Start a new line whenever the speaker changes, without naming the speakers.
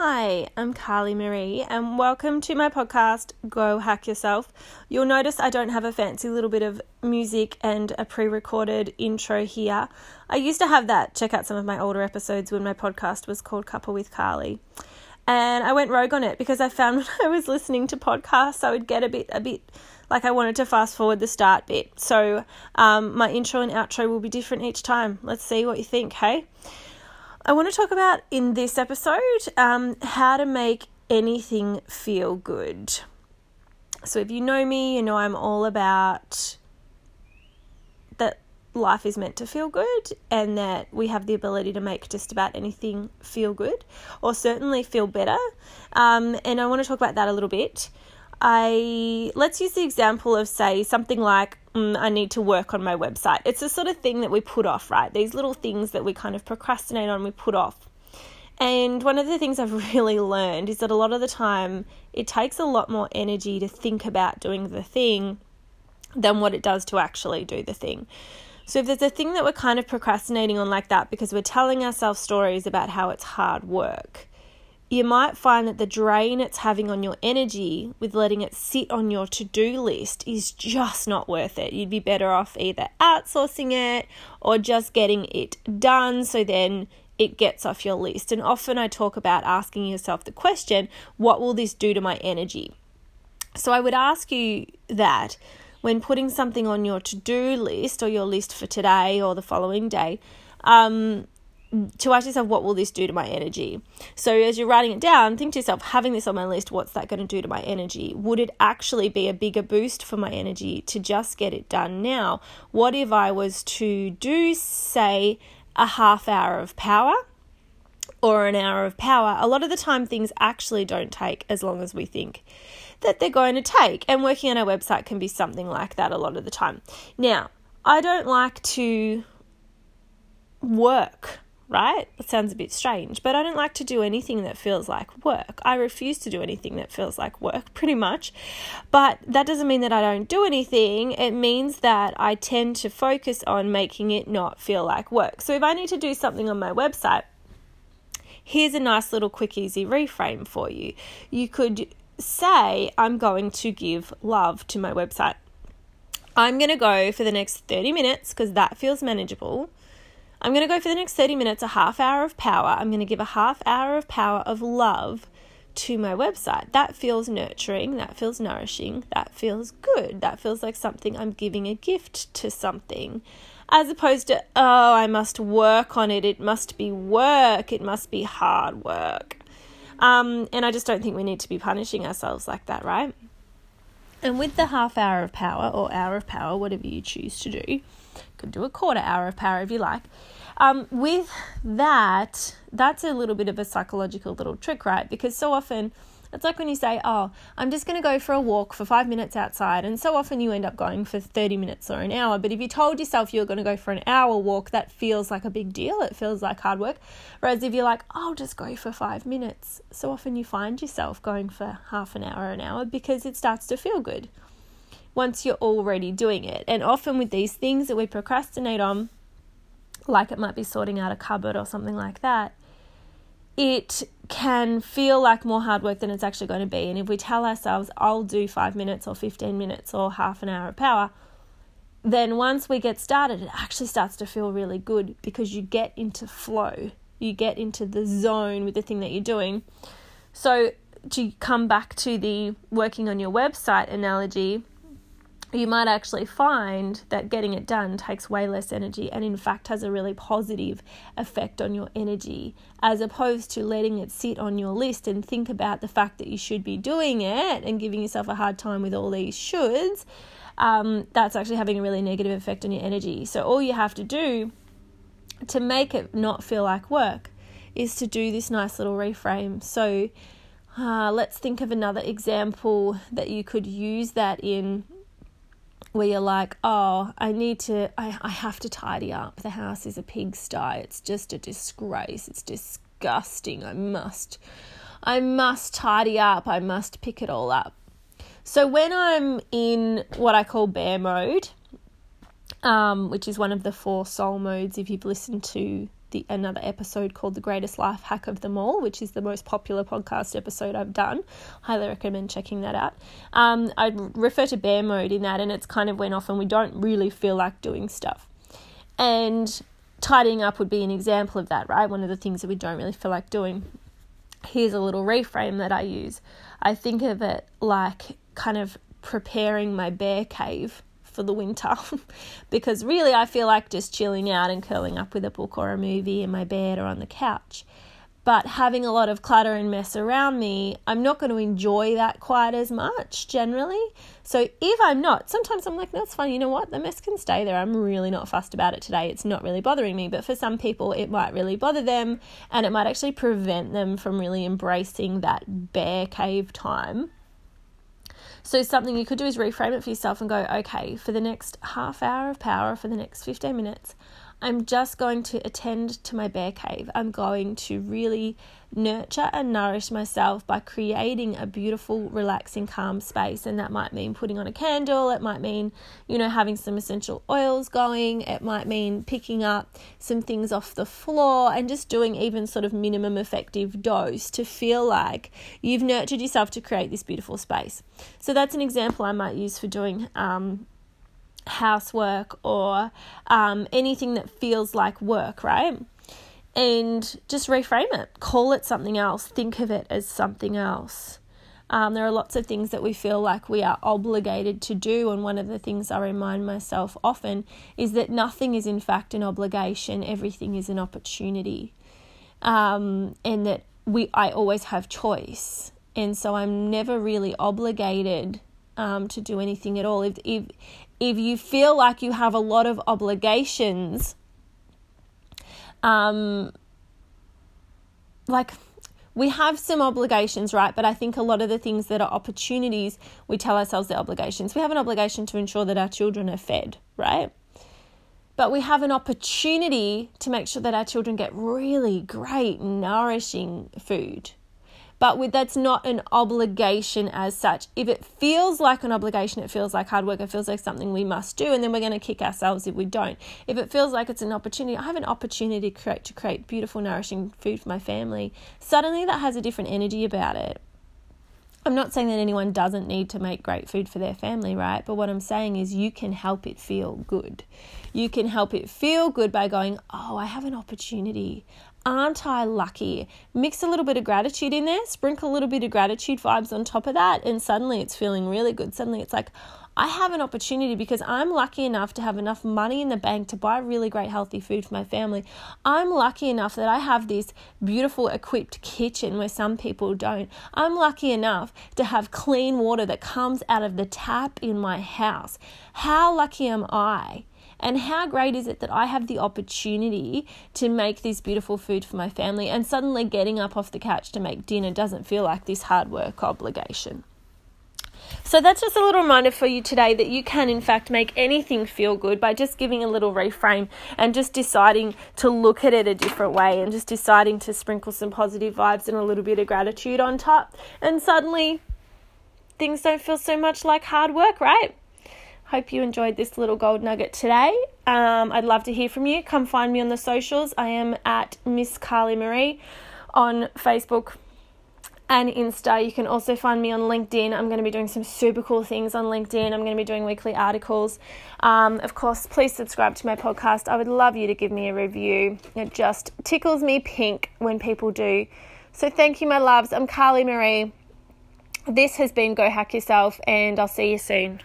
Hi, I'm Carly Marie, and welcome to my podcast, Go Hack Yourself. You'll notice I don't have a fancy little bit of music and a pre recorded intro here. I used to have that. Check out some of my older episodes when my podcast was called Couple with Carly. And I went rogue on it because I found when I was listening to podcasts, I would get a bit, a bit like I wanted to fast forward the start bit. So um, my intro and outro will be different each time. Let's see what you think, hey? I want to talk about in this episode um, how to make anything feel good. So, if you know me, you know I'm all about that life is meant to feel good and that we have the ability to make just about anything feel good or certainly feel better. Um, and I want to talk about that a little bit. I let's use the example of say something like mm, I need to work on my website. It's the sort of thing that we put off, right? These little things that we kind of procrastinate on, we put off. And one of the things I've really learned is that a lot of the time it takes a lot more energy to think about doing the thing than what it does to actually do the thing. So if there's a thing that we're kind of procrastinating on like that because we're telling ourselves stories about how it's hard work, you might find that the drain it's having on your energy with letting it sit on your to do list is just not worth it. You'd be better off either outsourcing it or just getting it done so then it gets off your list. And often I talk about asking yourself the question, what will this do to my energy? So I would ask you that when putting something on your to do list or your list for today or the following day. Um, to ask yourself, what will this do to my energy? So, as you're writing it down, think to yourself, having this on my list, what's that going to do to my energy? Would it actually be a bigger boost for my energy to just get it done now? What if I was to do, say, a half hour of power or an hour of power? A lot of the time, things actually don't take as long as we think that they're going to take. And working on our website can be something like that a lot of the time. Now, I don't like to work right? It sounds a bit strange, but I don't like to do anything that feels like work. I refuse to do anything that feels like work, pretty much. But that doesn't mean that I don't do anything. It means that I tend to focus on making it not feel like work. So if I need to do something on my website, here's a nice little quick, easy reframe for you. You could say, I'm going to give love to my website. I'm going to go for the next 30 minutes because that feels manageable I'm going to go for the next 30 minutes, a half hour of power. I'm going to give a half hour of power of love to my website. That feels nurturing, that feels nourishing, that feels good, that feels like something I'm giving a gift to something. As opposed to, oh, I must work on it, it must be work, it must be hard work. Um, and I just don't think we need to be punishing ourselves like that, right? And with the half hour of power or hour of power, whatever you choose to do, could do a quarter hour of power if you like. Um, with that, that's a little bit of a psychological little trick, right? Because so often it's like when you say, Oh, I'm just going to go for a walk for five minutes outside. And so often you end up going for 30 minutes or an hour. But if you told yourself you're going to go for an hour walk, that feels like a big deal. It feels like hard work. Whereas if you're like, I'll just go for five minutes, so often you find yourself going for half an hour, or an hour because it starts to feel good once you're already doing it. And often with these things that we procrastinate on, like it might be sorting out a cupboard or something like that, it can feel like more hard work than it's actually going to be. And if we tell ourselves, I'll do five minutes or 15 minutes or half an hour of power, then once we get started, it actually starts to feel really good because you get into flow. You get into the zone with the thing that you're doing. So, to come back to the working on your website analogy, you might actually find that getting it done takes way less energy and, in fact, has a really positive effect on your energy as opposed to letting it sit on your list and think about the fact that you should be doing it and giving yourself a hard time with all these shoulds. Um, that's actually having a really negative effect on your energy. So, all you have to do to make it not feel like work is to do this nice little reframe. So, uh, let's think of another example that you could use that in where you're like, oh, I need to, I, I have to tidy up. The house is a pigsty. It's just a disgrace. It's disgusting. I must, I must tidy up. I must pick it all up. So when I'm in what I call bear mode, um, which is one of the four soul modes, if you've listened to the another episode called The Greatest Life Hack of Them All, which is the most popular podcast episode I've done. Highly recommend checking that out. Um, I refer to bear mode in that, and it's kind of when often we don't really feel like doing stuff. And tidying up would be an example of that, right? One of the things that we don't really feel like doing. Here's a little reframe that I use. I think of it like kind of preparing my bear cave for the winter because really I feel like just chilling out and curling up with a book or a movie in my bed or on the couch. But having a lot of clutter and mess around me, I'm not going to enjoy that quite as much generally. So if I'm not, sometimes I'm like, that's fine. You know what? The mess can stay there. I'm really not fussed about it today. It's not really bothering me. But for some people, it might really bother them and it might actually prevent them from really embracing that bear cave time so, something you could do is reframe it for yourself and go, okay, for the next half hour of power, for the next 15 minutes, I'm just going to attend to my bear cave. I'm going to really nurture and nourish myself by creating a beautiful, relaxing, calm space. And that might mean putting on a candle, it might mean, you know, having some essential oils going, it might mean picking up some things off the floor and just doing even sort of minimum effective dose to feel like you've nurtured yourself to create this beautiful space. So that's an example I might use for doing. Um, housework or um, anything that feels like work, right? And just reframe it, call it something else, think of it as something else. Um, there are lots of things that we feel like we are obligated to do, and one of the things I remind myself often is that nothing is in fact an obligation, everything is an opportunity, um, and that we I always have choice, and so I'm never really obligated um, to do anything at all. If if if you feel like you have a lot of obligations, um, like we have some obligations, right? But I think a lot of the things that are opportunities, we tell ourselves they're obligations. We have an obligation to ensure that our children are fed, right? But we have an opportunity to make sure that our children get really great, nourishing food but with, that's not an obligation as such. If it feels like an obligation, it feels like hard work, it feels like something we must do, and then we're going to kick ourselves if we don't. If it feels like it's an opportunity, I have an opportunity to create, to create beautiful, nourishing food for my family, suddenly that has a different energy about it. I'm not saying that anyone doesn't need to make great food for their family, right? But what I'm saying is you can help it feel good. You can help it feel good by going, Oh, I have an opportunity. Aren't I lucky? Mix a little bit of gratitude in there, sprinkle a little bit of gratitude vibes on top of that, and suddenly it's feeling really good. Suddenly it's like, I have an opportunity because I'm lucky enough to have enough money in the bank to buy really great healthy food for my family. I'm lucky enough that I have this beautiful equipped kitchen where some people don't. I'm lucky enough to have clean water that comes out of the tap in my house. How lucky am I? And how great is it that I have the opportunity to make this beautiful food for my family and suddenly getting up off the couch to make dinner doesn't feel like this hard work obligation. So that's just a little reminder for you today that you can, in fact, make anything feel good by just giving a little reframe and just deciding to look at it a different way and just deciding to sprinkle some positive vibes and a little bit of gratitude on top. And suddenly things don't feel so much like hard work, right? Hope you enjoyed this little gold nugget today. Um, I'd love to hear from you. Come find me on the socials. I am at Miss Carly Marie on Facebook and Insta. You can also find me on LinkedIn. I'm going to be doing some super cool things on LinkedIn. I'm going to be doing weekly articles. Um, of course, please subscribe to my podcast. I would love you to give me a review. It just tickles me pink when people do. So, thank you, my loves. I'm Carly Marie. This has been Go Hack Yourself, and I'll see you soon.